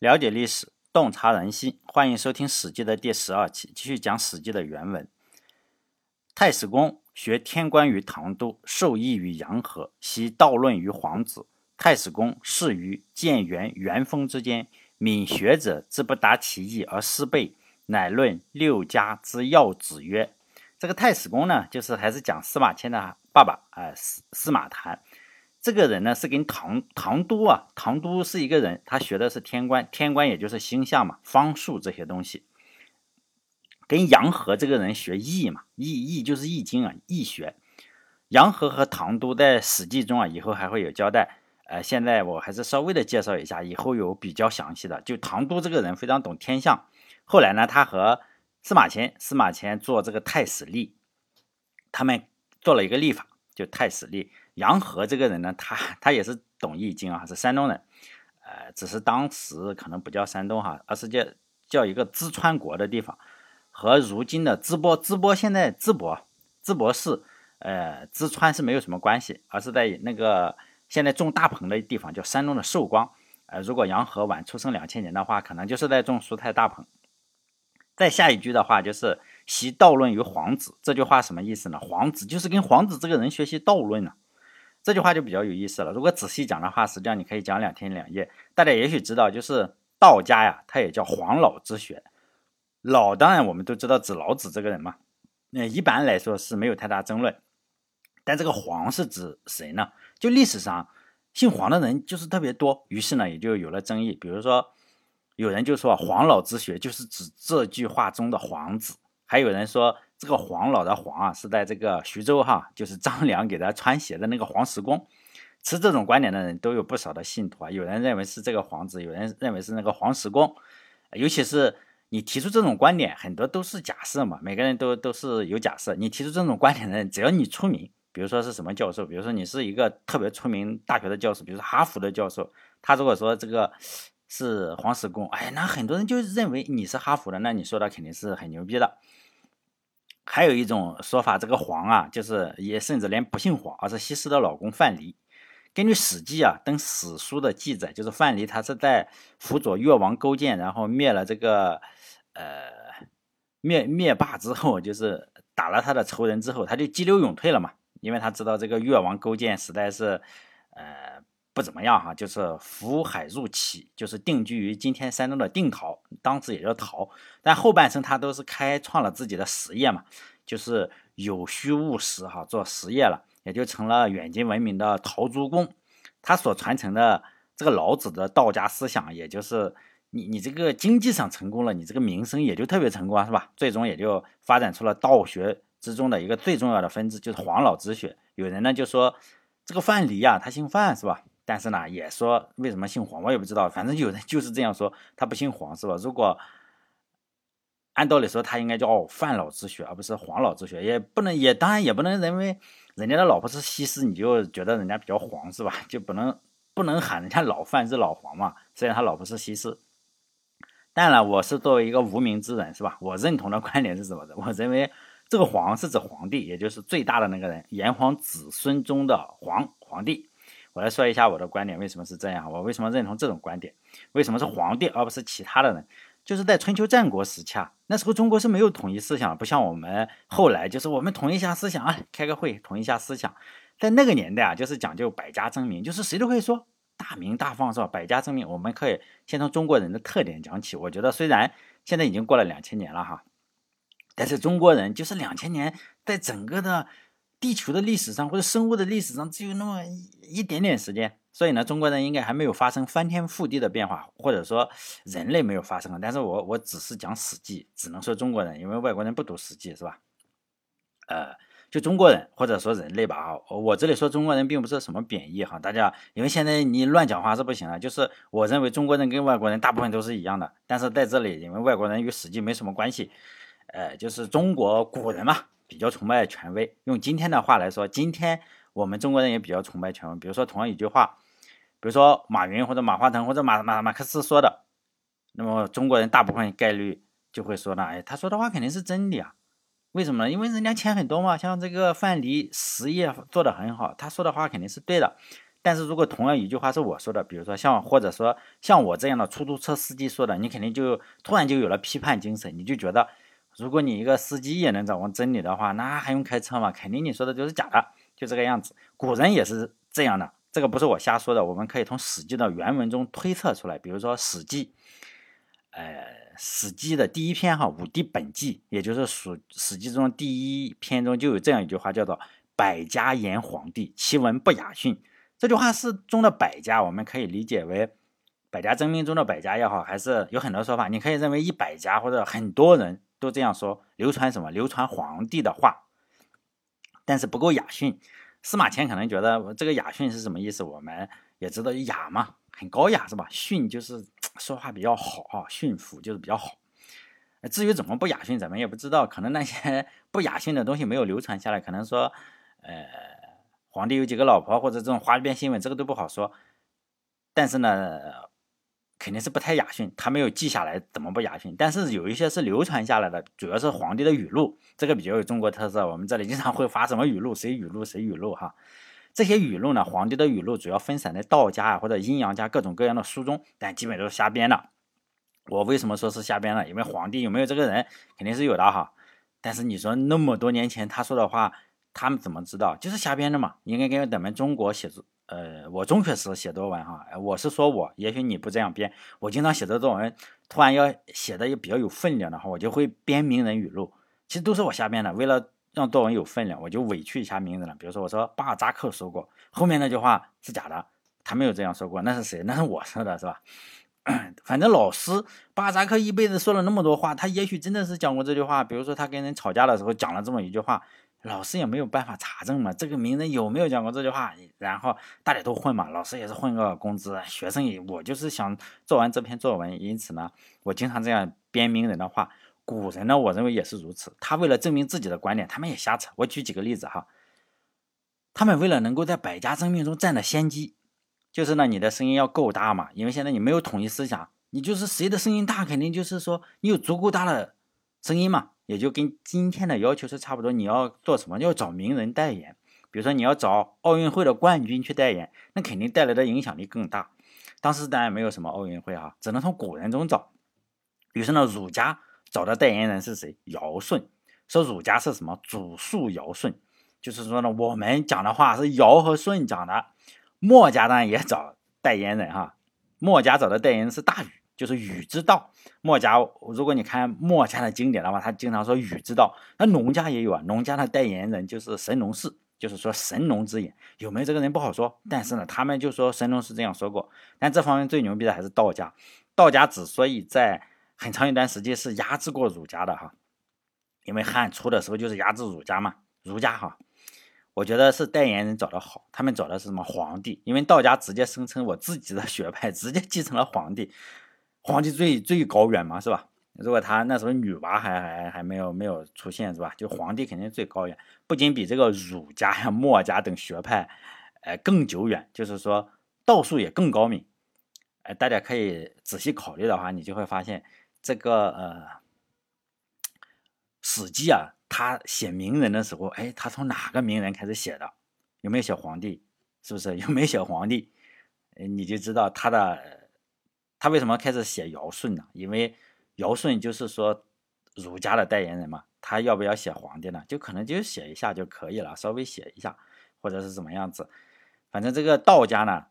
了解历史，洞察人心。欢迎收听《史记》的第十二期，继续讲《史记》的原文。太史公学天官于唐都，受益于杨和，习道论于皇子。太史公仕于建元、元丰之间，敏学者之不达其意而失备，乃论六家之要旨曰：“这个太史公呢，就是还是讲司马迁的爸爸啊，司司马谈。”这个人呢是跟唐唐都啊，唐都是一个人，他学的是天官，天官也就是星象嘛，方术这些东西。跟杨和这个人学易嘛，易易就是易经啊，易学。杨和和唐都在史记中啊，以后还会有交代。呃，现在我还是稍微的介绍一下，以后有比较详细的。就唐都这个人非常懂天象，后来呢，他和司马迁，司马迁做这个太史历，他们做了一个历法，就太史历。杨和这个人呢，他他也是懂易经啊，是山东人，呃，只是当时可能不叫山东哈，而是叫叫一个淄川国的地方，和如今的淄博，淄博现在淄博，淄博市，呃，淄川是没有什么关系，而是在那个现在种大棚的地方，叫山东的寿光，呃，如果杨和晚出生两千年的话，可能就是在种蔬菜大棚。再下一句的话就是习道论于皇子，这句话什么意思呢？皇子就是跟皇子这个人学习道论呢。这句话就比较有意思了。如果仔细讲的话，实际上你可以讲两天两夜。大家也许知道，就是道家呀，它也叫黄老之学。老当然我们都知道指老子这个人嘛。那一般来说是没有太大争论。但这个黄是指谁呢？就历史上姓黄的人就是特别多，于是呢也就有了争议。比如说有人就说黄老之学就是指这句话中的黄子，还有人说。这个黄老的黄啊，是在这个徐州哈，就是张良给他穿鞋的那个黄石公。持这种观点的人都有不少的信徒啊，有人认为是这个皇子，有人认为是那个黄石公。尤其是你提出这种观点，很多都是假设嘛，每个人都都是有假设。你提出这种观点的人，只要你出名，比如说是什么教授，比如说你是一个特别出名大学的教授，比如说哈佛的教授，他如果说这个是黄石公，哎，那很多人就认为你是哈佛的，那你说的肯定是很牛逼的。还有一种说法，这个黄啊，就是也甚至连不姓黄，而是西施的老公范蠡。根据《史记》啊等史书的记载，就是范蠡他是在辅佐越王勾践，然后灭了这个呃灭灭霸之后，就是打了他的仇人之后，他就激流勇退了嘛，因为他知道这个越王勾践实在是呃。不怎么样哈，就是福海入齐，就是定居于今天山东的定陶，当时也叫陶。但后半生他都是开创了自己的实业嘛，就是有虚务实哈，做实业了，也就成了远近闻名的陶朱公。他所传承的这个老子的道家思想，也就是你你这个经济上成功了，你这个名声也就特别成功啊，是吧？最终也就发展出了道学之中的一个最重要的分支，就是黄老之学。有人呢就说这个范蠡呀，他姓范是吧？但是呢，也说为什么姓黄，我也不知道。反正有人就是这样说，他不姓黄，是吧？如果按道理说，他应该叫范老之学，而不是黄老之学。也不能，也当然也不能认为人家的老婆是西施，你就觉得人家比较黄，是吧？就不能不能喊人家老范是老黄嘛？虽然他老婆是西施。当然，我是作为一个无名之人，是吧？我认同的观点是什么的？我认为这个黄是指皇帝，也就是最大的那个人，炎黄子孙中的皇皇帝。我来说一下我的观点，为什么是这样？我为什么认同这种观点？为什么是皇帝而不是其他的人？就是在春秋战国时期啊，那时候中国是没有统一思想，不像我们后来，就是我们统一一下思想啊，开个会统一一下思想。在那个年代啊，就是讲究百家争鸣，就是谁都可以说大鸣大放，是吧？百家争鸣，我们可以先从中国人的特点讲起。我觉得虽然现在已经过了两千年了哈，但是中国人就是两千年在整个的。地球的历史上或者生物的历史上只有那么一点点时间，所以呢，中国人应该还没有发生翻天覆地的变化，或者说人类没有发生。但是我我只是讲《史记》，只能说中国人，因为外国人不读《史记》，是吧？呃，就中国人或者说人类吧啊，我这里说中国人并不是什么贬义哈，大家因为现在你乱讲话是不行的。就是我认为中国人跟外国人大部分都是一样的，但是在这里，因为外国人与《史记》没什么关系，呃，就是中国古人嘛。比较崇拜权威，用今天的话来说，今天我们中国人也比较崇拜权威。比如说同样一句话，比如说马云或者马化腾或者马马马克思说的，那么中国人大部分概率就会说呢，哎，他说的话肯定是真的啊。为什么呢？因为人家钱很多嘛，像这个范蠡实业做得很好，他说的话肯定是对的。但是如果同样一句话是我说的，比如说像或者说像我这样的出租车司机说的，你肯定就突然就有了批判精神，你就觉得，如果你一个司机也能掌握真理的话，那还用开车吗？肯定你说的就是假的，就这个样子。古人也是这样的，这个不是我瞎说的，我们可以从《史记》的原文中推测出来。比如说《史记》，呃，《史记》的第一篇哈《五帝本纪》，也就是《史史记》中第一篇中就有这样一句话，叫做“百家言皇帝，其文不雅训”。这句话是中的百家，我们可以理解为百家争鸣中的百家也好，还是有很多说法。你可以认为一百家或者很多人都这样说，流传什么？流传皇帝的话，但是不够雅训。司马迁可能觉得这个雅训是什么意思？我们也知道雅嘛，很高雅是吧？训就是 说话比较好啊，驯服就是比较好。至于怎么不雅训，咱们也不知道。可能那些 不雅训的东西没有流传下来，可能说，呃。皇帝有几个老婆，或者这种花边新闻，这个都不好说。但是呢，肯定是不太雅训，他没有记下来，怎么不雅训？但是有一些是流传下来的，主要是皇帝的语录，这个比较有中国特色。我们这里经常会发什么语录，谁语录谁语录哈。这些语录呢，皇帝的语录主要分散在道家啊或者阴阳家各种各样的书中，但基本都是瞎编的。我为什么说是瞎编的？因为皇帝有没有这个人，肯定是有的哈。但是你说那么多年前他说的话。他们怎么知道？就是瞎编的嘛。应该跟咱们中国写作，呃，我中学时写作文哈，我是说我，也许你不这样编。我经常写的作文，突然要写的也比较有分量的话，我就会编名人语录。其实都是我瞎编的，为了让作文有分量，我就委屈一下名人了。比如说我说巴尔扎克说过，后面那句话是假的，他没有这样说过，那是谁？那是我说的，是吧？反正老师巴尔扎克一辈子说了那么多话，他也许真的是讲过这句话。比如说他跟人吵架的时候讲了这么一句话。老师也没有办法查证嘛，这个名人有没有讲过这句话？然后大家都混嘛，老师也是混个工资，学生也我就是想做完这篇作文，因此呢，我经常这样编名人的话。古人呢，我认为也是如此，他为了证明自己的观点，他们也瞎扯。我举几个例子哈，他们为了能够在百家争鸣中占了先机，就是呢，你的声音要够大嘛，因为现在你没有统一思想，你就是谁的声音大，肯定就是说你有足够大的声音嘛。也就跟今天的要求是差不多，你要做什么？要找名人代言，比如说你要找奥运会的冠军去代言，那肯定带来的影响力更大。当时当然没有什么奥运会哈，只能从古人中找。于是呢，儒家找的代言人是谁？尧舜。说儒家是什么？祖述尧舜，就是说呢，我们讲的话是尧和舜讲的。墨家当然也找代言人哈，墨家找的代言人是大禹。就是禹之道，墨家如果你看墨家的经典的话，他经常说禹之道。那农家也有啊，农家的代言人就是神农氏，就是说神农之眼，有没有这个人不好说。但是呢，他们就说神农氏这样说过。但这方面最牛逼的还是道家，道家之所以在很长一段时间是压制过儒家的哈，因为汉初的时候就是压制儒家嘛，儒家哈。我觉得是代言人找的好，他们找的是什么皇帝？因为道家直接声称我自己的学派直接继承了皇帝。皇帝最最高远嘛，是吧？如果他那时候女娲还还还没有没有出现，是吧？就皇帝肯定最高远，不仅比这个儒家呀、墨家等学派，呃更久远，就是说道术也更高明。哎，大家可以仔细考虑的话，你就会发现这个呃《史记》啊，他写名人的时候，哎，他从哪个名人开始写的？有没有写皇帝？是不是？有没有写皇帝？你就知道他的。他为什么开始写尧舜呢？因为尧舜就是说儒家的代言人嘛。他要不要写皇帝呢？就可能就写一下就可以了，稍微写一下，或者是怎么样子。反正这个道家呢，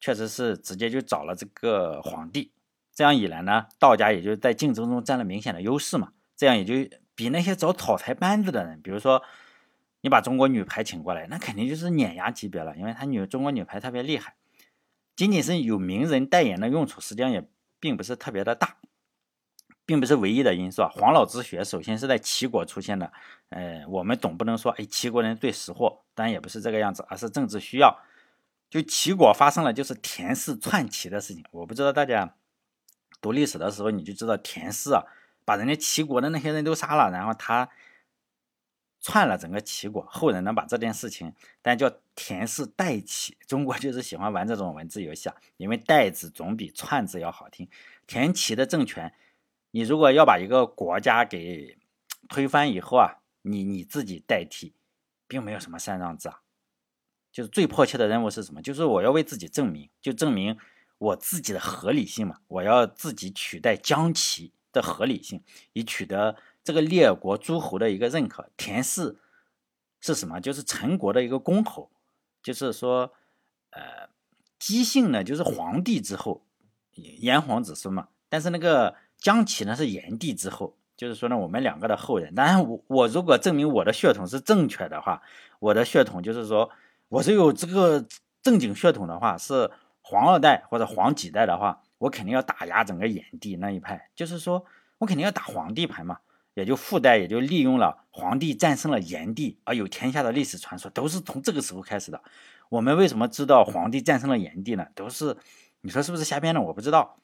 确实是直接就找了这个皇帝。这样一来呢，道家也就在竞争中占了明显的优势嘛。这样也就比那些找草台班子的人，比如说你把中国女排请过来，那肯定就是碾压级别了，因为他女中国女排特别厉害。仅仅是有名人代言的用处，实际上也并不是特别的大，并不是唯一的因素啊。黄老之学首先是在齐国出现的，呃，我们总不能说哎齐国人最识货，当然也不是这个样子，而是政治需要。就齐国发生了就是田氏篡齐的事情，我不知道大家读历史的时候你就知道田氏啊，把人家齐国的那些人都杀了，然后他。篡了整个齐国，后人呢把这件事情，但叫田氏代齐。中国就是 喜欢玩这种文字游戏啊，因为代字总比篡字要好听。田齐的政权，你如果要把一个国家给 推翻以后啊，你你自己代替，并没有什么禅让制啊。就是最迫切的任务是什么？就是我要为自己证明，就证明我自己的合理性嘛。我要自己取代姜齐的合理性，以取得这个列国诸侯的一个认可。田氏是什么？就是陈国的一个公侯，就是说，呃，姬姓呢就是皇帝之后，炎黄子孙嘛。但是那个姜齐呢是炎帝之后。就是说呢，我们两个的后人。当然，我我如果证明我的血统是正确的话，我的血统就是说我是有这个正经血统的话，是黄二代或者黄几代的话，我肯定要打压整个炎帝那一派。就是说我肯定要打皇帝牌嘛，也就附带也就利用了皇帝战胜了炎帝而有天下的历史传说，都是从这个时候开始的。我们为什么知道皇帝战胜了炎帝呢？都是你说是不是瞎编的？我不知道。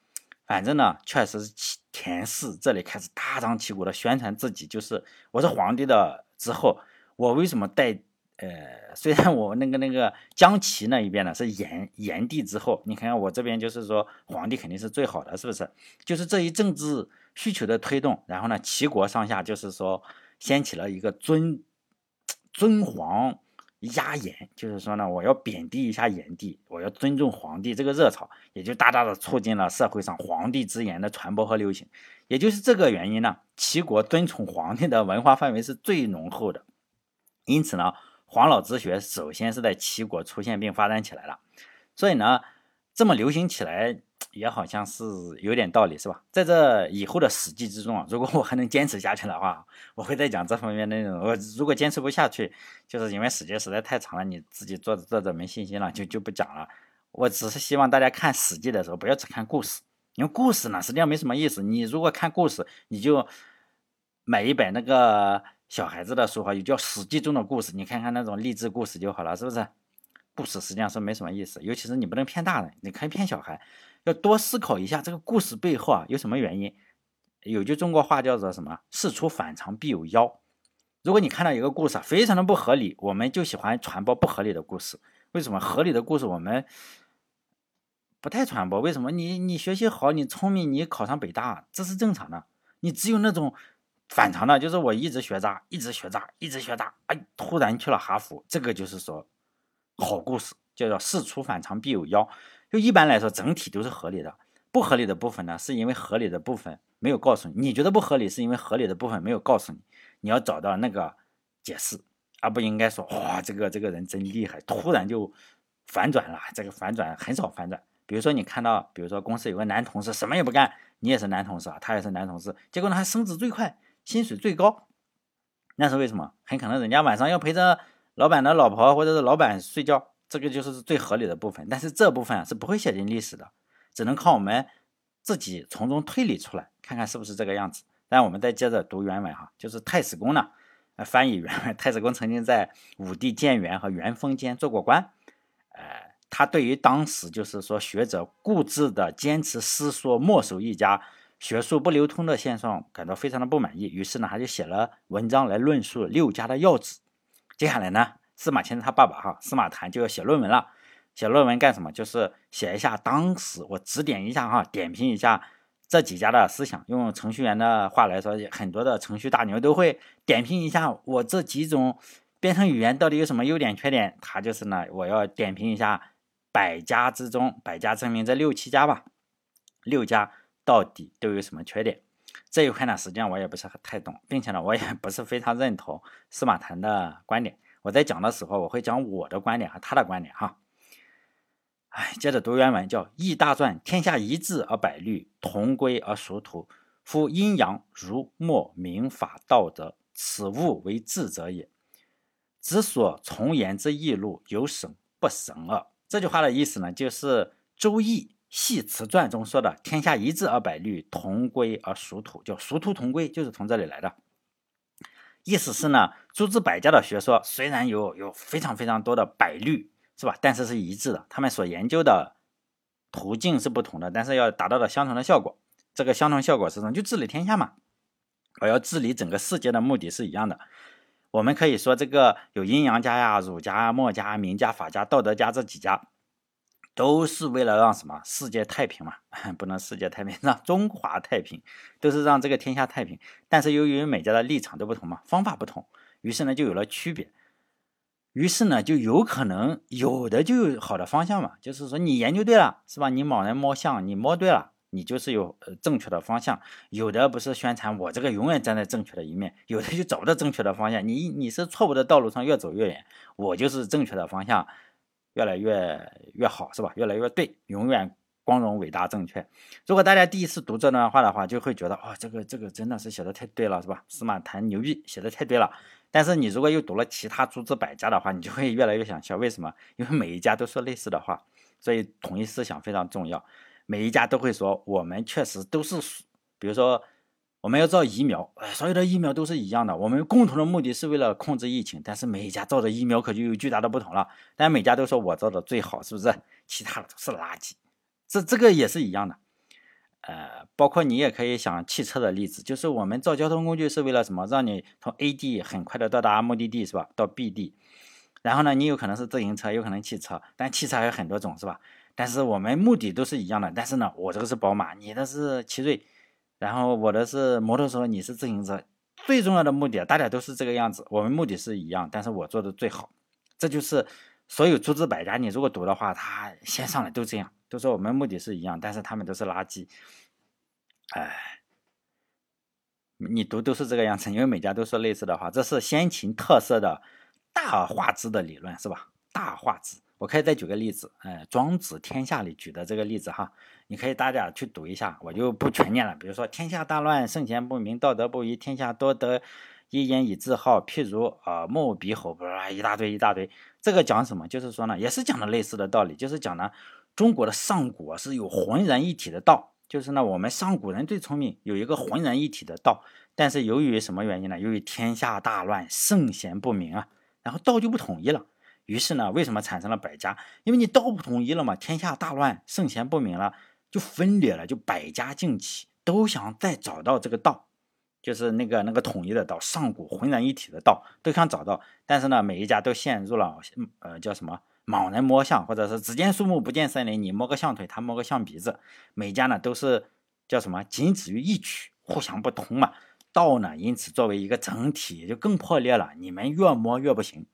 反正呢，确实是田氏这里开始大张旗鼓的宣传自己，就是我是皇帝的。之后，我为什么带？呃，虽然我那个那个姜齐那一边呢是炎炎帝之后，你看看我这边就是说皇帝肯定是最好的，是不是？就是这一政治需求的推动，然后呢，齐国上下就是说掀起了一个尊尊皇。压炎，就是说呢，我要贬低一下炎帝，我要尊重皇帝这个热潮，也就大大的促进了社会上皇帝之言的传播和流行。也就是这个原因呢，齐国尊崇皇帝的文化氛围是最浓厚的。因此呢，黄老之学首先是在齐国出现并发展起来了。所以呢，这么流行起来。也好像是有点道理，是吧？在这以后的史记之中啊，如果我还能坚持下去的话，我会再讲这方面内容。我如果坚持不下去，就是因为史记实在太长了，你自己做着做着没信心了，就就不讲了。我只是希望大家看史记的时候，不要只看故事，因为故事呢实际上没什么意思。你如果看故事，你就买一本那个小孩子的书哈，也叫《史记》中的故事，你看看那种励志故事就好了，是不是？故事实际上是没什么意思，尤其是你不能骗大人，你可以骗小孩。要多思考一下这个故事背后啊有什么原因。有句中国话叫做什么“事出反常必有妖”。如果你看到一个故事非常的不合理，我们就喜欢传播不合理的故事。为什么合理的故事我们不太传播？为什么？你你学习好，你聪明，你考上北大，这是正常的。你只有那种反常的，就是我一直学渣，一直学渣，一直学渣，哎，突然去了哈佛，这个就是说好故事，叫做“事出反常必有妖”。就一般来说，整体都是合理的。不合理的部分呢，是因为合理的部分没有告诉你。你觉得不合理，是因为合理的部分没有告诉你。你要找到那个解释，而不应该说哇，这个这个人真厉害，突然就反转了。这个反转很少反转。比如说你看到，比如说公司有个男同事什么也不干，你也是男同事啊，他也是男同事，结果呢还升职最快，薪水最高，那是为什么？很可能人家晚上要陪着老板的老婆或者是老板睡觉。这个就是最合理的部分，但是这部分是不会写进历史的，只能靠我们自己从中推理出来，看看是不是这个样子。但我们再接着读原文哈，就是太史公呢，翻译原文。太史公曾经在武帝建元和元封间做过官，呃，他对于当时就是说学者固执的坚持师说墨守一家，学术不流通的现状感到非常的不满意，于是呢他就写了文章来论述六家的要旨。接下来呢？司马迁他爸爸哈，司马谈就要写论文了。写论文干什么？就是写一下当时我指点一下哈，点评一下这几家的思想。用程序员的话来说，很多的程序大牛都会点评一下我这几种编程语言到底有什么优点缺点。他就是呢，我要点评一下百家之中，百家争鸣这六七家吧，六家到底都有什么缺点？这一块呢，实际上我也不是太懂，并且呢，我也不是非常认同司马谈的观点。我在讲的时候，我会讲我的观点和他的观点哈。哎，接着读原文，叫《易大传》：天下一致而百虑，同归而殊途。夫阴阳儒墨明法道德，此物为治者也。子所从言之义路，有省不省耳。这句话的意思呢，就是《周易·系辞传》中说的“天下一致而百虑，同归而殊途”，叫殊途同归，就是从这里来的。意思是呢，诸子百家的学说虽然有有非常非常多的百虑，是吧？但是是一致的，他们所研究的途径是不同的，但是要达到的相同的效果。这个相同效果是什么？就治理天下嘛。我要治理整个世界的目的是一样的。我们可以说，这个有阴阳家呀、儒家、墨家、名家、法家、道德家这几家。都是为了让什么世界太平嘛？不能世界太平，让中华太平，都是让这个天下太平。但是由于每家的立场都不同嘛，方法不同，于是呢就有了区别。于是呢，就有可能有的就有好的方向嘛，就是说你研究对了，是吧？你盲人摸象，你摸对了，你就是有正确的方向。有的不是宣传我这个永远站在正确的一面，有的就找不到正确的方向。你你是错误的道路上越走越远，我就是正确的方向，越来越越好，是吧？越来越对，永远光荣伟大正确。如果大家第一次读这段话的话，就会觉得哦，这个这个真的是写的太对了，是吧？司马谈牛逼，写的太对了。但是你如果又读了其他诸子百家的话，你就会越来越想笑。为什么？因为每一家都说类似的话，所以统一思想非常重要。每一家都会说，我们确实都是，比如说我们要造疫苗，所有的疫苗都是一样的，我们共同的目的是为了控制疫情。但是每一家造的疫苗可就有巨大的不同了。但每家都说我造的最好，是不是？其他的都是垃圾。这这个也是一样的。呃，包括你也可以想汽车的例子，就是我们造交通工具是为了什么？让你从 A 地很快的到达目的地，是吧？到 B 地，然后呢，你有可能是自行车，有可能汽车，但汽车还有很多种，是吧？但是我们目的都是一样的。但是呢，我这个是宝马，你的是奇瑞，然后我的是摩托车，你是自行车。最重要的目的，大家都是这个样子，我们目的是一样，但是我做的最好。这就是所有诸子百家，你如果读的话，他先上来都这样。都说我们目的是一样，但是他们都是垃圾。哎，你读都是这个样子，因为每家都说类似的话。这是先秦特色的大化之的理论，是吧？大化之，我可以再举个例子，哎，《庄子·天下》里举的这个例子哈，你可以大家去读一下，我就不全念了。比如说，天下大乱，圣贤不明，道德不一，天下多得一言以自好，譬如啊，目鼻喉，不是一大堆一大堆。这个讲什么？就是说呢，也是讲的类似的道理，就是讲呢。中国的上古是有浑然一体的道，就是呢，我们上古人最聪明，有一个浑然一体的道。但是由于什么原因呢？由于天下大乱，圣贤不明啊，然后道就不统一了。于是呢，为什么产生了百家？因为你道不统一了嘛，天下大乱，圣贤不明了，就分裂了，就百家竞起，都想再找到这个道，就是那个那个统一的道，上古浑然一体的道，都想找到。但是呢，每一家都陷入了呃叫什么？盲人摸象，或者是只见树木不见森林，你摸个象腿，他摸个象鼻子，每家呢都是叫什么？仅止于一曲，互相不通嘛。道呢，因此作为一个整体就更破裂了。你们越摸越不行。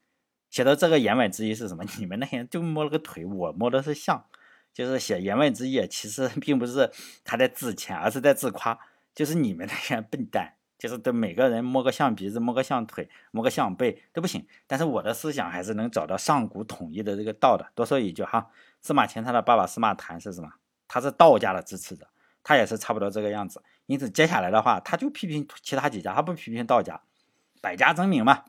写到这个言外之意是什么？你们那些就摸了个腿，我摸的是象，就是写言外之意，其实并不是他在自谦，而是在自夸，就是你们那些笨蛋。就是对每个人摸个象鼻子，摸个象腿，摸个象背都不行。但是我的思想还是能找到上古统一的这个道的。多说一句哈，司马迁他的爸爸司马谈是什么？他是道家的支持者，他也是差不多这个样子。因此接下来的话，他就批评其他几家，他不批评道家，百家争鸣嘛。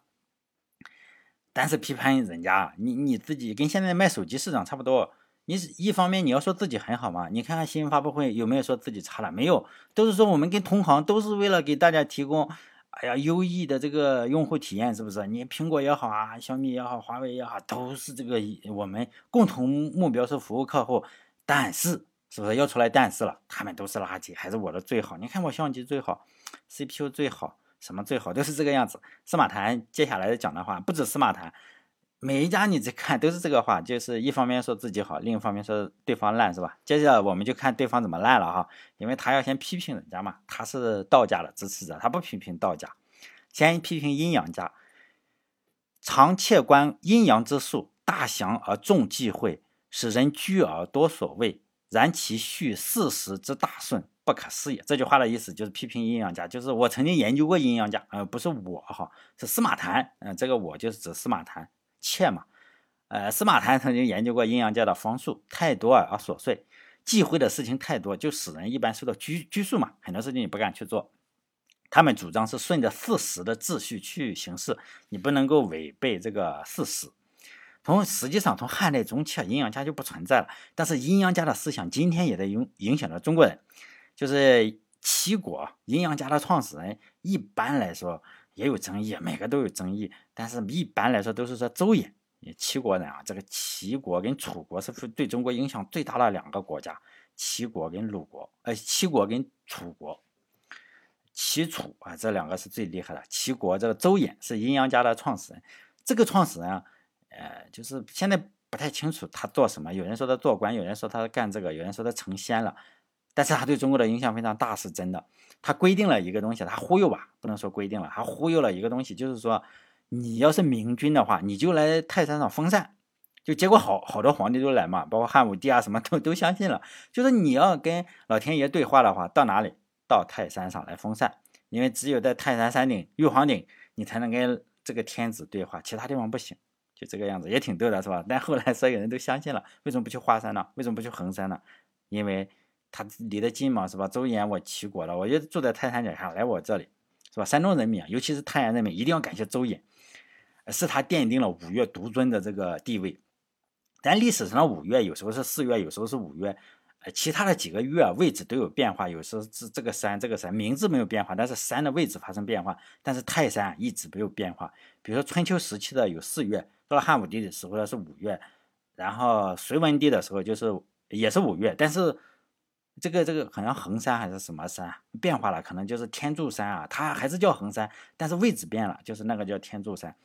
但是批判人家，你你自己跟现在卖手机市场差不多。你一方面你要说自己很好嘛？你看看新闻发布会有没有说自己差了？没有，都是说我们跟同行都是为了给大家提供，哎呀优异的这个用户体验，是不是？你苹果也好啊，小米也好，华为也好，都是这个我们共同目标是服务客户。但是是不是要出来但是了？他们都是垃圾，还是我的最好？你看我相机最好，CPU 最好，什么最好都是这个样子。司马谈接下来讲的话，不止司马谈。每一家你再看都是这个话，就是一方面说自己好，另一方面说对方烂，是吧？接着我们就看对方怎么烂了哈，因为他要先批评人家嘛，他是道家的支持者，他不批评道家，先批评阴阳家。常窃观阴阳之术，大祥而众忌讳，使人居而多所谓，然其序事实之大顺，不可思议。这句话的意思就是批评阴阳家，就是我曾经研究过阴阳家，呃，不是我哈，是司马谈，嗯，这个我就是指司马谈。切嘛，呃，司马谈曾经研究过阴阳家的方术，太多而琐碎，忌讳的事情太多，就使人一般受到拘拘束嘛，很多事情你不敢去做。他们主张是顺着事实的秩序去行事，你不能够违背这个事实。从实际上从汉代中期，阴阳家就不存在了，但是阴阳家的思想今天也在影影响着中国人。就是齐国阴阳家的创始人，一般来说。也有争议，每个都有争议，但是一般来说都是说周衍，齐国人啊，这个齐国跟楚国是对中国影响最大的两个国家，齐国跟鲁国，呃，齐国跟楚国，齐楚啊，这两个是最厉害的。齐国这个周衍是阴阳家的创始人，这个创始人啊，呃，就是现在不太清楚他做什么，有人说他做官，有人说他干这个，有人说他成仙了。但是他对中国的影响非常大，是真的。他规定了一个东西，他忽悠吧，不能说规定了，他忽悠了一个东西，就是说，你要是明君的话，你就来泰山上封禅。就结果好好多皇帝都来嘛，包括汉武帝啊，什么都都相信了。就是你要跟老天爷对话的话，到哪里？到泰山上来封禅，因为只有在泰山山顶、玉皇顶，你才能跟这个天子对话，其他地方不行。就这个样子，也挺逗的，是吧？但后来所有人都相信了，为什么不去华山呢？为什么不去衡山呢？因为他离得近嘛，是吧？周延我齐国了，我就住在泰山脚下，来我这里，是吧？山东人民啊，尤其是泰安人民，一定要感谢周延，是他奠定了五岳独尊的这个地位。但历史上的五岳有时候是四岳，有时候是五岳，呃，其他的几个岳位置都有变化，有时候是这个山这个山名字没有变化，但是山的位置发生变化。但是泰山一直没有变化。比如说春秋时期的有四岳，到了汉武帝的时候呢是五岳，然后隋文帝的时候就是也是五岳，但是这个这个好像衡山还是什么山变化了，可能就是天柱山啊，它还是叫衡山，但是位置变了，就是那个叫天柱山，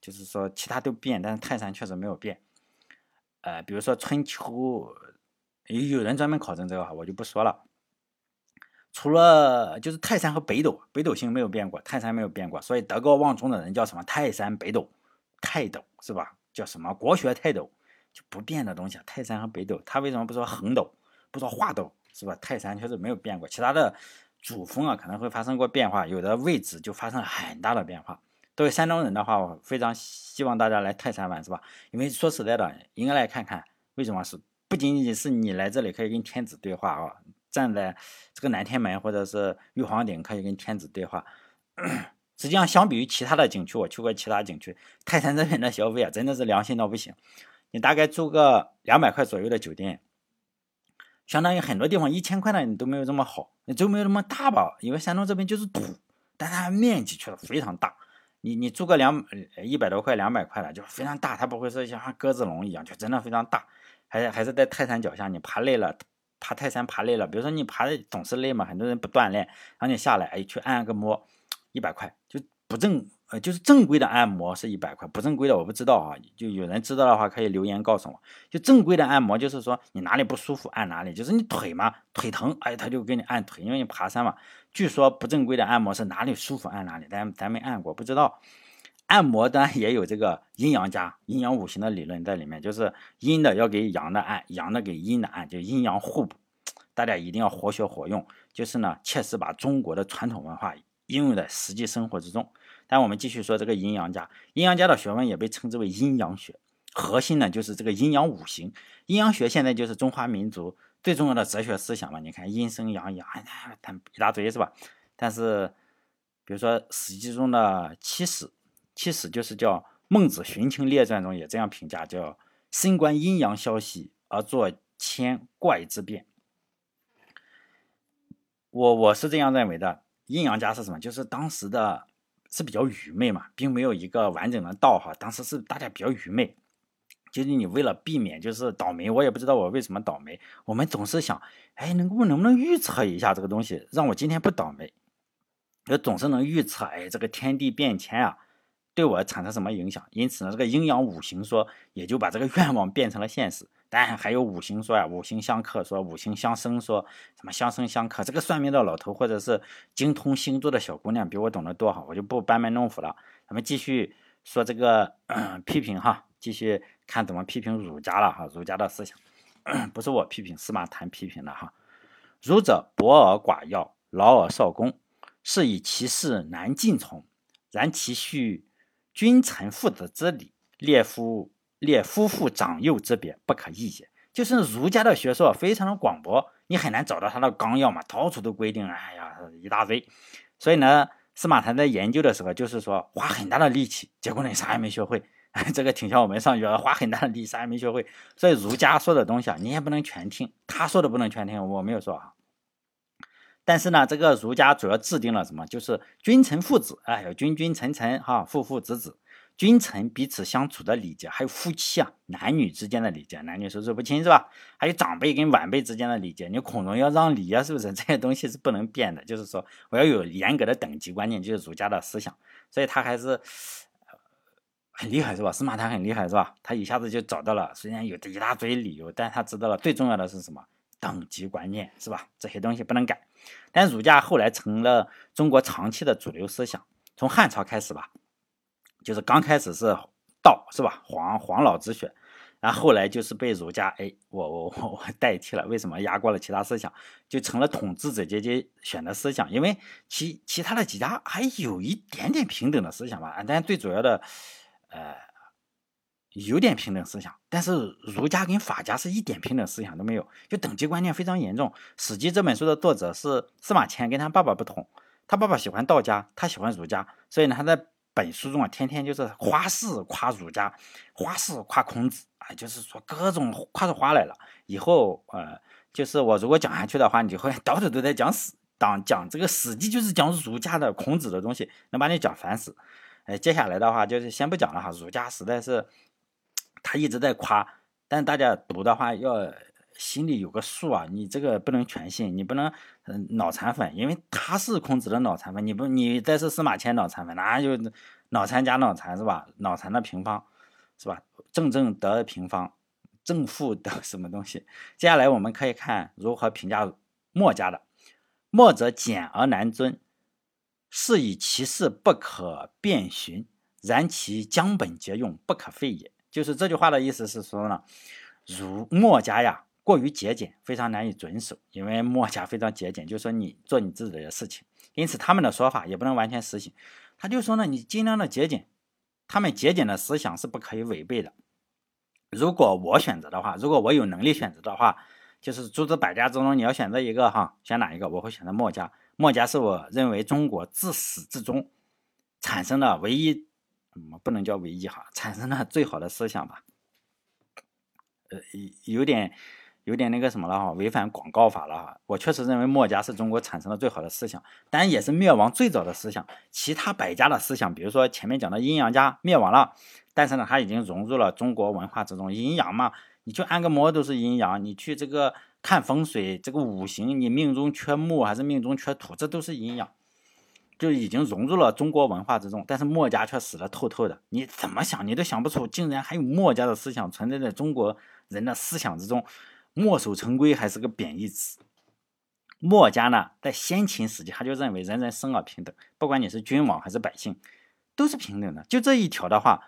就是说其他都变，但是泰山确实没有变。呃，比如说春秋，有有人专门考证这个哈，我就不说了。除了就是泰山和北斗，北斗星没有变过，泰山没有变过，所以德高望重的人叫什么泰山北斗，泰斗是吧？叫什么国学泰斗，就不变的东西。泰山和北斗，他为什么不说横斗，不说画斗是吧？泰山确实没有变过，其他的主峰啊可能会发生过变化，有的位置就发生很大的变化。作为山东人的话，我非常希望大家来泰山玩，是吧？因为说实在的，应该来看看为什么是不仅仅是你来这里可以跟天子对话啊，站在这个南天门或者是玉皇顶可以跟天子对话。实际上，相比于其他的景区，我去过其他景区，泰山这边的消费啊，真的是良心到不行。你大概住个两百块左右的酒店，相当于很多地方一千块的你都没有这么好，你就没有那么大吧？因为山东这边就是土，但它面积却是非常大。你你住个两一百多块两百块的就非常大，它不会说像鸽子笼一样，就真的非常大。还还是在泰山脚下，你爬累了，爬泰山爬累了，比如说你爬的总是累嘛，很多人不锻炼，然后你下来哎去按个摩，一百块就不正。呃，就是正规的按摩是一百块，不正规的我不知道啊。就有人知道的话，可以留言告诉我。就正规的按摩，就是说你哪里不舒服按哪里，就是你腿嘛，腿疼，哎，他就给你按腿，因为你爬山嘛。据说不正规的按摩是哪里舒服按哪里，咱咱没按过，不知道。按摩当然也有这个阴阳家、阴阳五行的理论在里面，就是阴的要给阳的按，阳的给阴的按，就阴阳互补。大家一定要活学活用，就是呢，切实把中国的传统文化应用在实际生活之中。但我们继续说这个阴阳家，阴阳家的学问也被称之为阴阳学，核心呢就是这个阴阳五行。阴阳学现在就是中华民族最重要的哲学思想嘛。你看阴生阳，阳它一大堆是吧？但是比如说《史记》中的七史，七史就是叫《孟子荀卿列传》中也这样评价，叫深观阴阳消息而作千怪之变。我我是这样认为的，阴阳家是什么？就是当时的。是比较愚昧嘛，并没有一个完整的道哈。当时是大家比较愚昧，就是你为了避免就是倒霉，我也不知道我为什么倒霉。我们总是想，哎，能不能不能预测一下这个东西，让我今天不倒霉？我总是能预测，哎，这个天地变迁啊，对我产生什么影响？因此呢，这个阴阳五行说也就把这个愿望变成了现实。但还有五行说呀，五行相克说，五行相生说，什么相生相克？这个算命的老头或者是精通星座的小姑娘比我懂得多哈，我就不班门弄斧了。咱们继续说这个批评哈，继续看怎么批评儒家了哈，儒家的思想不是我批评，司马谈批评的哈。儒者博而寡要，劳而少功，是以其事难尽从。然其序君臣父子之礼，列夫。列夫妇长幼之别不可易也，就是儒家的学说非常的广博，你很难找到它的纲要嘛，到处都规定，哎呀一大堆。所以呢，司马谈在研究的时候，就是说花很大的力气，结果呢啥也没学会。这个挺像我们上学，花很大的力，啥也没学会。所以儒家说的东西啊，你也不能全听，他说的不能全听，我没有说啊。但是呢，这个儒家主要制定了什么？就是君臣父子，哎，有君君臣臣哈，父父子子。君臣彼此相处的礼节，还有夫妻啊男女之间的礼节，男女授受不亲是吧？还有长辈跟晚辈之间的礼节，你孔融要让梨啊，是不是？这些东西是不能变的，就是说我要有严格的等级观念，就是儒家的思想，所以他还是很厉害是吧？司马谈很厉害是吧？他一下子就找到了，虽然有一大堆理由，但他知道了最重要的是什么？等级观念是吧？这些东西不能改。但儒家后来成了中国长期的主流思想，从汉朝开始吧。就是刚开始是道是吧？黄黄老之学。然后后来就是被儒家哎，我我我我代替了，为什么压过了其他思想，就成了统治者阶级选的思想？因为其其他的几家还有一点点平等的思想吧，但最主要的，呃，有点平等思想，但是儒家跟法家是一点平等思想都没有，就等级观念非常严重。《史记》这本书的作者是司马迁，跟他爸爸不同，他爸爸喜欢道家，他喜欢儒家，所以呢，他在本书中啊，天天就是花式夸儒家，花式夸孔子。啊，就是说各种夸出花来了。以后呃，就是我如果讲下去的话，你就会 到处都在讲史，当讲这个《史记》就是讲儒家的孔子的东西，能把你讲烦死。哎，接下来的话就是先不讲了哈。儒家实在是 他一直在夸，但大家读的话要心里有个数啊。你这个不能全信，你不能嗯脑残粉，因为他是孔子的脑残粉，你不你再是司马迁脑残粉，那就脑残加脑残是吧？脑残的平方。是吧？正正得平方，正负得什么东西？接下来我们可以看如何评价墨家的。墨者简而难尊，是以其事不可辨寻，然其将本节用不可废也。就是这句话的意思是说呢，如墨家呀过于节俭，非常难以遵守。因为墨家非常节俭，就说你做你自己的事情，因此他们的说法也不能完全实行。他就说呢，你尽量的节俭。他们节俭的思想是不可以违背的。如果我选择的话，如果我有能力选择的话，就是诸子百家之中你要选择一个哈，选哪一个？我会选择墨家。墨家是我认为中国自始至终产生的唯一，不能叫唯一哈，产生的最好的思想吧。呃，有点。有点那个什么了哈，违反广告法了哈。我确实认为墨家是中国产生的最好的思想，但也是灭亡最早的思想。其他百家的思想，比如说前面讲的阴阳家灭亡了，但是呢，它已经融入了中国文化之中。阴阳嘛，你去按个摩都是阴阳，你去这个看风水，这个五行，你命中缺木还是命中缺土，这都是阴阳，就已经融入了中国文化之中。但是墨家却死得透透的，你怎么想你都想不出，竟然还有墨家的思想存在在中国人的思想之中。墨守成规还是个贬义词。墨家呢，在先秦时期，他就认为人人生而平等，不管你是君王还是百姓，都是平等的。就这一条的话，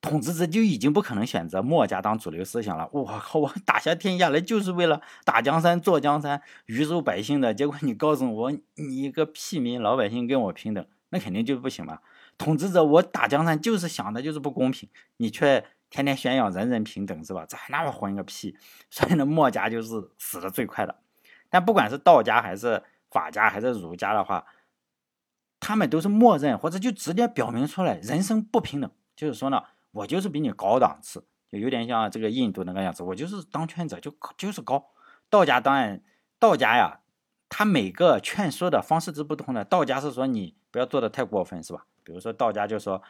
统治者就已经不可能选择墨家当主流思想了。我靠，我打下天下来就是为了打江山、坐江山、鱼肉百姓的。结果你告诉我，你一个屁民老百姓跟我平等，那肯定就不行嘛。统治者，我打江山就是想的就是不公平，你却。天天宣扬人人平等是吧？这那么混个屁！所以呢，墨家就是死的最快的。但不管是道家还是法家还是儒家的话，他们都是默认或者就直接表明出来，人生不平等。就是说呢，我就是比你高档次，就有点像这个印度那个样子，我就是当权者就就是高。道家当然，道家呀，他每个劝说的方式是不同的。道家是说你不要做的太过分，是吧？比如说道家就说。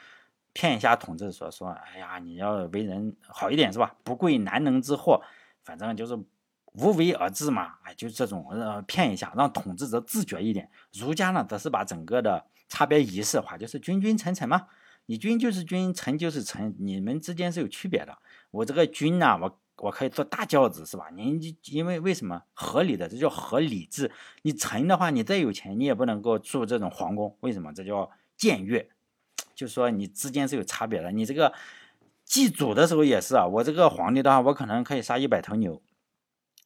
骗一下统治者说，哎呀，你要为人好一点是吧？不贵难能之货，反正就是无为而治嘛。哎，就这种呃骗一下，让统治者自觉一点。儒家呢，则是把整个的差别仪式化，就是君君臣臣嘛。你君就是君，臣就是臣，你们之间是有区别的。我这个君呢，我我可以坐大轿子是吧？您因为为什么合理的？这叫合理制。你臣的话，你再有钱，你也不能够住这种皇宫。为什么？这叫僭越。就说你之间是有差别的，你这个祭祖的时候也是啊。我这个皇帝的话，我可能可以杀一百头牛，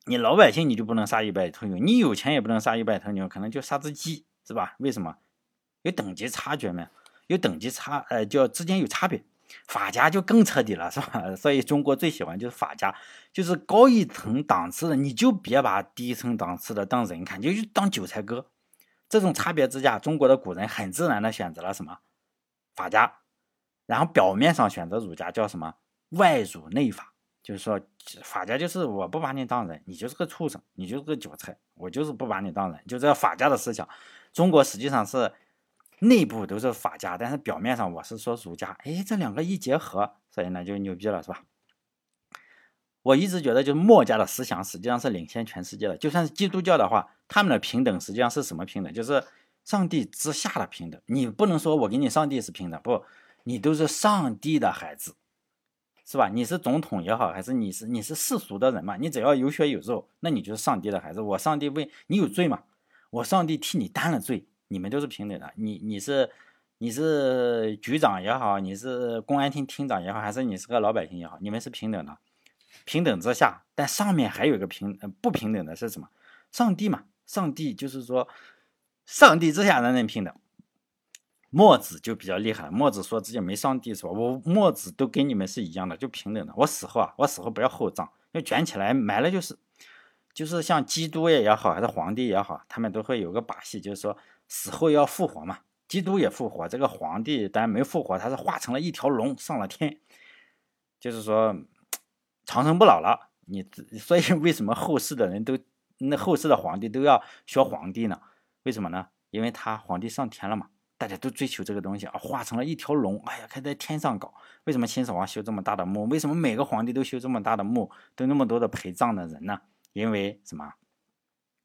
你老百姓你就不能杀一百头牛，你有钱也不能杀一百头牛，可能就杀只鸡，是吧？为什么？有等级差距嘛，有等级差，呃，叫之间有差别。法家就更彻底了，是吧？所以中国最喜欢就是法家，就是高一层档次的，你就别把低层档次的当人看，就就当韭菜割。这种差别之下，中国的古人很自然的选择了什么？法家，然后表面上选择儒家，叫什么外儒内法，就是说法家就是我不把你当人，你就是个畜生，你就是个韭菜，我就是不把你当人，就这法家的思想。中国实际上是内部都是法家，但是表面上我是说儒家，哎，这两个一结合，所以呢就牛逼了，是吧？我一直觉得，就是墨家的思想实际上是领先全世界的，就算是基督教的话，他们的平等实际上是什么平等？就是。上帝之下的平等，你不能说我跟你上帝是平等，不，你都是上帝的孩子，是吧？你是总统也好，还是你是你是世俗的人嘛？你只要有血有肉，那你就是上帝的孩子。我上帝为你有罪嘛？我上帝替你担了罪，你们都是平等的。你你是你是局长也好，你是公安厅厅长也好，还是你是个老百姓也好，你们是平等的，平等之下，但上面还有一个平不平等的是什么？上帝嘛，上帝就是说，上帝之下人人平等。墨子就比较厉害，墨子说自己没上帝是吧？我墨子都跟你们是一样的，就平等的。我死后啊，我死后不要厚葬，要卷起来埋了就是，就是像基督也也好，还是皇帝也好，他们都会有个把戏，就是说死后要复活嘛。基督也复活，这个皇帝当然没复活，他是化成了一条龙上了天，就是说长生不老了。你所以为什么后世的人都那后世的皇帝都要学皇帝呢？为什么呢？因为他皇帝上天了嘛。大家都追求这个东西啊，化成了一条龙，哎呀，开在天上搞。为什么秦始皇修这么大的墓？为什么每个皇帝都修这么大的墓，都那么多的陪葬的人呢？因为什么？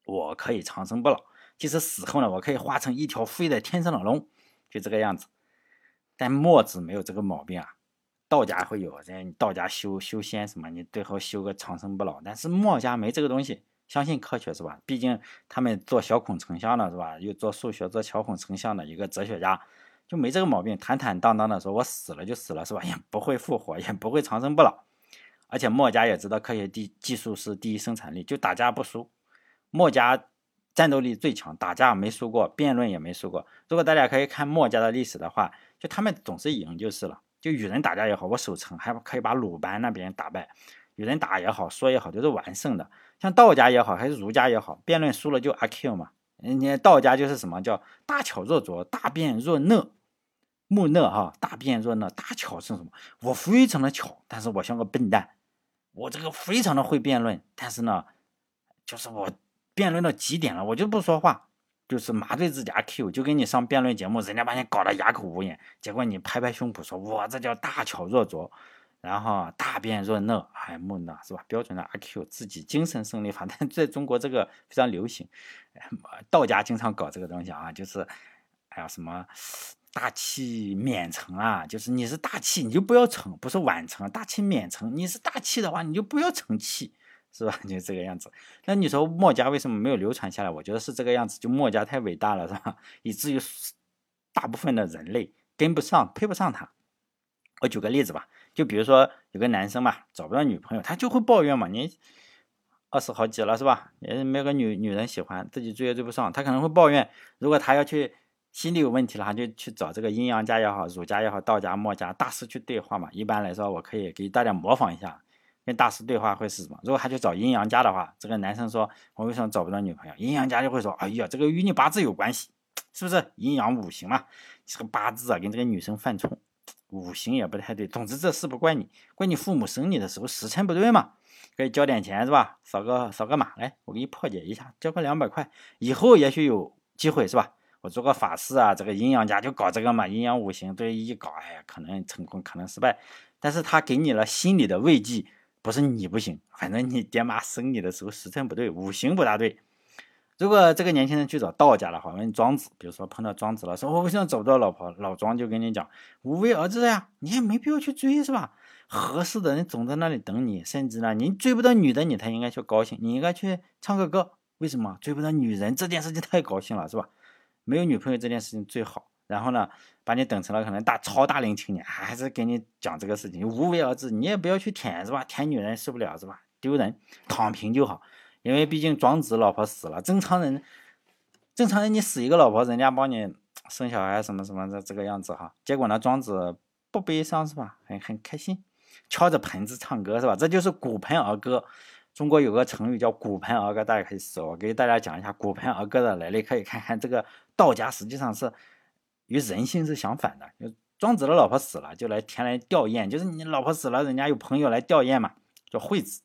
我可以长生不老，即使死后呢，我可以化成一条飞在天上的龙，就这个样子。但墨子没有这个毛病啊，道家会有，人道家修修仙什么，你最后修个长生不老，但是墨家没这个东西。相信科学是吧？毕竟他们做小孔成像的是吧？又做数学做小孔成像的一个哲学家，就没这个毛病，坦坦荡荡的说：“我死了就死了是吧？也不会复活，也不会长生不老。”而且墨家也知道科学第技术是第一生产力，就打架不输。墨家战斗力最强，打架没输过，辩论也没输过。如果大家可以看墨家的历史的话，就他们总是赢就是了。就与人打架也好，我守城还可以把鲁班那边打败。与人打也好，说也好，都是完胜的。像道家也好，还是儒家也好，辩论输了就阿 Q 嘛。人家道家就是什么叫大巧若拙，大辩若讷，木讷哈，大辩若讷，大巧是什么？我非常的巧，但是我像个笨蛋。我这个非常的会辩论，但是呢，就是我辩论到极点了，我就不说话，就是麻醉自己阿 Q，就跟你上辩论节目，人家把你搞得哑口无言，结果你拍拍胸脯说，我这叫大巧若拙。然后大辩若讷，哎，木讷是吧？标准的阿 Q，自己精神胜利法，但在中国这个非常流行，道家经常搞这个东西啊，就是，还有什么大器免成啊，就是你是大器，你就不要成，不是晚成，大器免成，你是大器的话，你就不要成器，是吧？就这个样子。那你说墨家为什么没有流传下来？我觉得是这个样子，就墨家太伟大了，是吧？以至于大部分的人类跟不上，配不上他。我举个例子吧。就比如说有个男生嘛，找不到女朋友，他就会抱怨嘛。你二十好几了是吧？也没有个女女人喜欢，自己追也追不上，他可能会抱怨。如果他要去心理有问题了，他就去找这个阴阳家也好，儒家也好，道家、墨家大师去对话嘛。一般来说，我可以给大家模仿一下，跟大师对话会是什么？如果他去找阴阳家的话，这个男生说：“我为什么找不到女朋友？”阴阳家就会说：“哎呀，这个与你八字有关系，是不是阴阳五行嘛？这个八字啊，跟这个女生犯冲。”五行也不太对，总之这事不怪你，怪你父母生你的时候时辰不对嘛。可以交点钱是吧？扫个扫个码来，我给你破解一下，交个两百块，以后也许有机会是吧？我做个法事啊，这个阴阳家就搞这个嘛，阴阳五行对一搞，哎呀，可能成功，可能失败。但是他给你了心理的慰藉，不是你不行，反正你爹妈生你的时候时辰不对，五行不大对。如果这个年轻人去找道家的话，问庄子，比如说碰到庄子了，说我为什么找不到老婆？老庄就跟你讲，无为而治呀，你也没必要去追，是吧？合适的人总在那里等你，甚至呢，你追不到女的，你才应该去高兴，你应该去唱个歌。为什么追不到女人这件事情太高兴了，是吧？没有女朋友这件事情最好。然后呢，把你等成了可能大超大龄青年，还是给你讲这个事情，无为而治，你也不要去舔，是吧？舔女人受不了，是吧？丢人，躺平就好。因为毕竟庄子老婆死了，正常人，正常人你死一个老婆，人家帮你生小孩什么什么的这个样子哈。结果呢，庄子不悲伤是吧？很很开心，敲着盆子唱歌是吧？这就是骨盆儿歌。中国有个成语叫骨盆儿歌，大家可以搜。我给大家讲一下骨盆儿歌的来历，可以看看这个道家实际上是与人性是相反的。庄子的老婆死了，就来前来吊唁，就是你老婆死了，人家有朋友来吊唁嘛，叫惠子，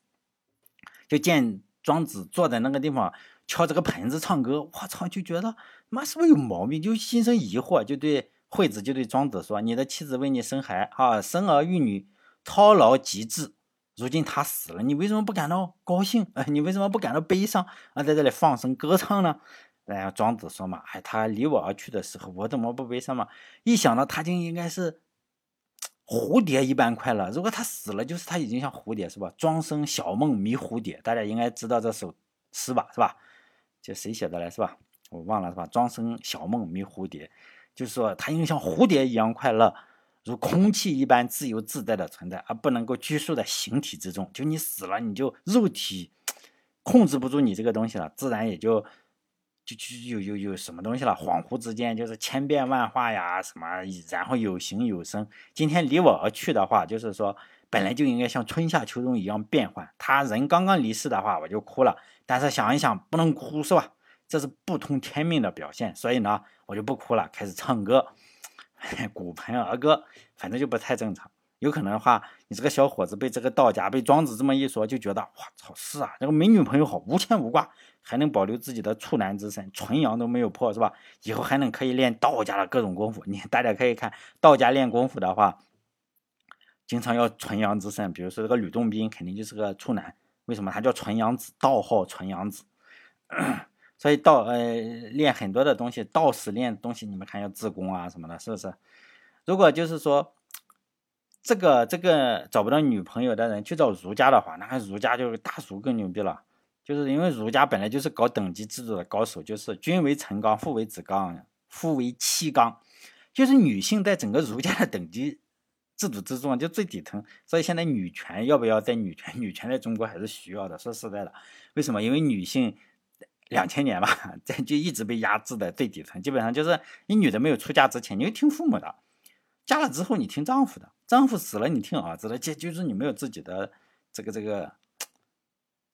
就见。庄子坐在那个地方敲这个盆子唱歌，我操，就觉得妈是不是有毛病？就心生疑惑，就对惠子就对庄子说：“你的妻子为你生孩啊，生儿育女，操劳极致。如今他死了，你为什么不感到高兴？哎，你为什么不感到悲伤啊？在这里放声歌唱呢？”然后庄子说嘛：“哎，他离我而去的时候，我怎么不悲伤嘛？一想到他就应该是。”蝴蝶一般快乐，如果他死了，就是他已经像蝴蝶，是吧？庄生晓梦迷蝴蝶，大家应该知道这首诗吧，是吧？这谁写的来，是吧？我忘了，是吧？庄生晓梦迷蝴蝶，就是说它应该像蝴蝶一样快乐，如空气一般自由自在的存在，而不能够拘束在形体之中。就你死了，你就肉体控制不住你这个东西了，自然也就就就有有有什么东西了，恍惚之间就是千变万化呀，什么然后有形有声。今天离我而去的话，就是说。本来就应该像春夏秋冬一样变换。他人刚刚离世的话，我就哭了。但是想一想，不能哭是吧？这是不通天命的表现。所以呢，我就不哭了，开始唱歌，骨盆儿歌，反正就不太正常。有可能的话，你这个小伙子被这个道家被庄子这么一说，就觉得哇操，是啊，这个没女朋友好，无牵无挂，还能保留自己的处男之身，纯阳都没有破是吧？以后还能可以练道家的各种功夫。你 大家可以看道家练功夫的话。经常要纯阳之身，比如说这个吕洞宾肯定就是个处男，为什么他叫纯阳子？道号纯阳子，所以道呃练很多的东西，道士练东西，你们看要自宫啊什么的，是不是？如果就是说这个这个找不到女朋友的人去找儒家的话，那儒家就是大儒更牛逼了，就是因为儒家本来就是搞等级制度的高手，就是君为臣纲，父为子纲，夫为妻纲，就是女性在整个儒家的等级。制度之中就最底层，所以现在女权要不要在女权？女权在中国还是需要的。说实在的，为什么？因为女性两千年吧，在就一直被压制在最底层。基本上就是你女的没有出嫁之前，你就听父母的；嫁了之后，你听丈夫的；丈夫死了，你听儿子的。这就是你没有自己的这个这个，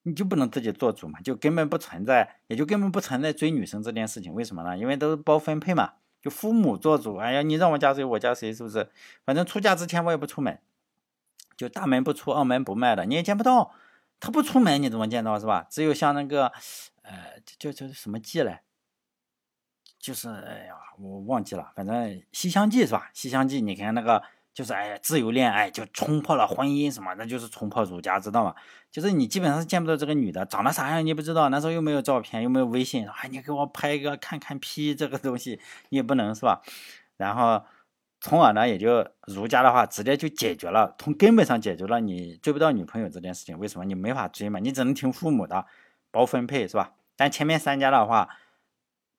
你就不能自己做主嘛？就根本不存在，也就根本不存在追女生这件事情。为什么呢？因为都是包分配嘛。就父母做主，哎呀，你让我嫁谁我嫁谁，是不是？反正出嫁之前我也不出门，就大门不出二门不迈的，你也见不到。他不出门你怎么见到是吧？只有像那个，呃，叫叫什么记嘞？就是哎呀，我忘记了，反正《西厢记》是吧？《西厢记》你看那个。就是哎，自由恋爱就冲破了婚姻什么，那就是冲破儒家，知道吗？就是你基本上是见不到这个女的长得啥样，你不知道。那时候又没有照片，又没有微信，哎，你给我拍一个看看 P 这个东西，你也不能是吧？然后，从而呢，也就儒家的话，直接就解决了，从根本上解决了你追不到女朋友这件事情。为什么？你没法追嘛，你只能听父母的，包分配是吧？但前面三家的话。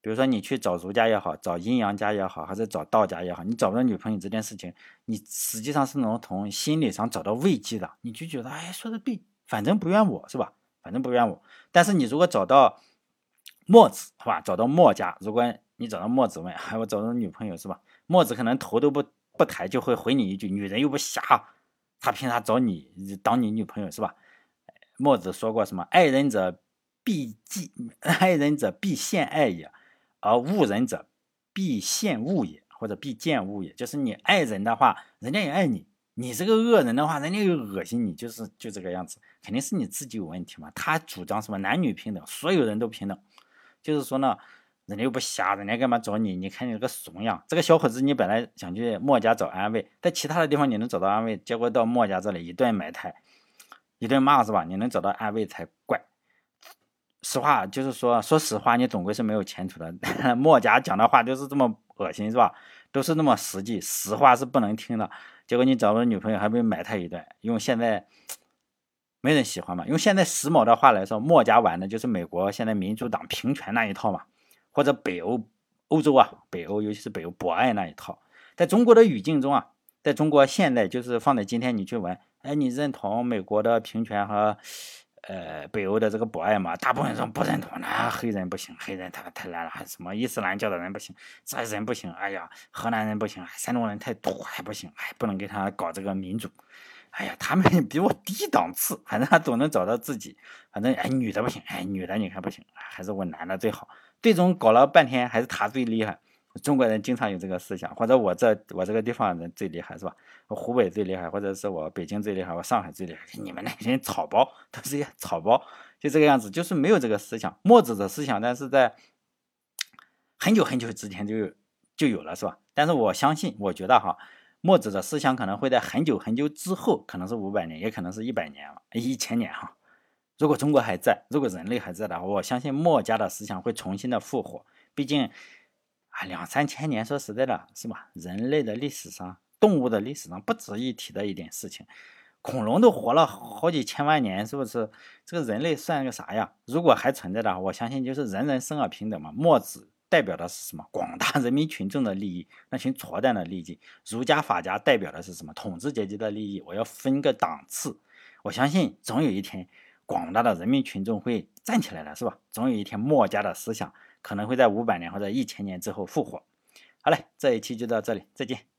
比如说你去找儒家也好，找阴阳家也好，还是找道家也好，你找不到女朋友这件事情，你实际上是能从心理上找到慰藉的。你就觉得，哎，说的对，反正不怨我是吧？反正不怨我。但是你如果找到墨子，是吧？找到墨家，如果你找到墨子问，哎，我找到女朋友是吧？墨子可能头都不不抬，就会回你一句：女人又不瞎，他凭啥找你当你女朋友是吧？墨子说过什么？爱人者必记，爱人者必现爱也。而恶人者，必见恶也，或者必见恶也。就是你爱人的话，人家也爱你；你这个恶人的话，人家又恶心你。就是就这个样子，肯定是你自己有问题嘛。他主张什么男女平等，所有人都平等。就是说呢，人家又不瞎，人家干嘛找你？你看你这个怂样。这个小伙子，你本来想去墨家找安慰，在其他的地方你能找到安慰，结果到墨家这里一顿埋汰，一顿骂是吧？你能找到安慰才怪。实话就是说，说实话，你总归是没有前途的。墨家讲的话就是这么恶心，是吧？都是那么实际，实话是不能听的。结果你找个女朋友还被埋汰一顿，用现在没人喜欢嘛？用现在时髦的话来说，墨家玩的就是美国现在民主党平权那一套嘛，或者北欧、欧洲啊，北欧尤其是北欧博爱那一套。在中国的语境中啊，在中国现在就是放在今天，你去问，哎，你认同美国的平权和？呃，北欧的这个博爱嘛，大部分人不认同，那黑人不行，黑人他太烂了，什么伊斯兰教的人不行，这人不行，哎呀，河南人不行，山东人太土还不行，哎，不能给他搞这个民主，哎呀，他们 比我低档次，反正他总能找到自己，反正哎，女的不行，哎，女的你看不行，还是我男的最好，最终搞了半天还是他最厉害。中国人经常有这个思想，或者我这我这个地方人最厉害是吧？我湖北最厉害，或者是我北京最厉害，我上海最厉害。你们那些草包都是些草包，就这个样子，就是没有这个思想。墨子的思想，但是在很久很久之前就有就有了，是吧？但是我相信，我觉得哈，墨子的思想可能会在很久很久之后，可能是五百年，也可能是一百年了，一千年哈。如果中国还在，如果人类还在的话，我相信墨家的思想会重新的复活。毕竟。啊，两三千年，说实在的，是吧？人类的历史上，动物的历史上不值一提的一点事情，恐龙都活了好几千万年，是不是？这个人类算个啥呀？如果还存在的话，我相信就是人人生而平等嘛。墨子代表的是什么？广大人民群众的利益，那群挫蛋的利益。儒家、法家代表的是什么？统治阶级的利益。我要分个档次。我相信总有一天，广大的人民群众会站起来的，是吧？总有一天，墨家的思想可能会在五百年或者一千年之后复活。好嘞，这一期就到这里，再见。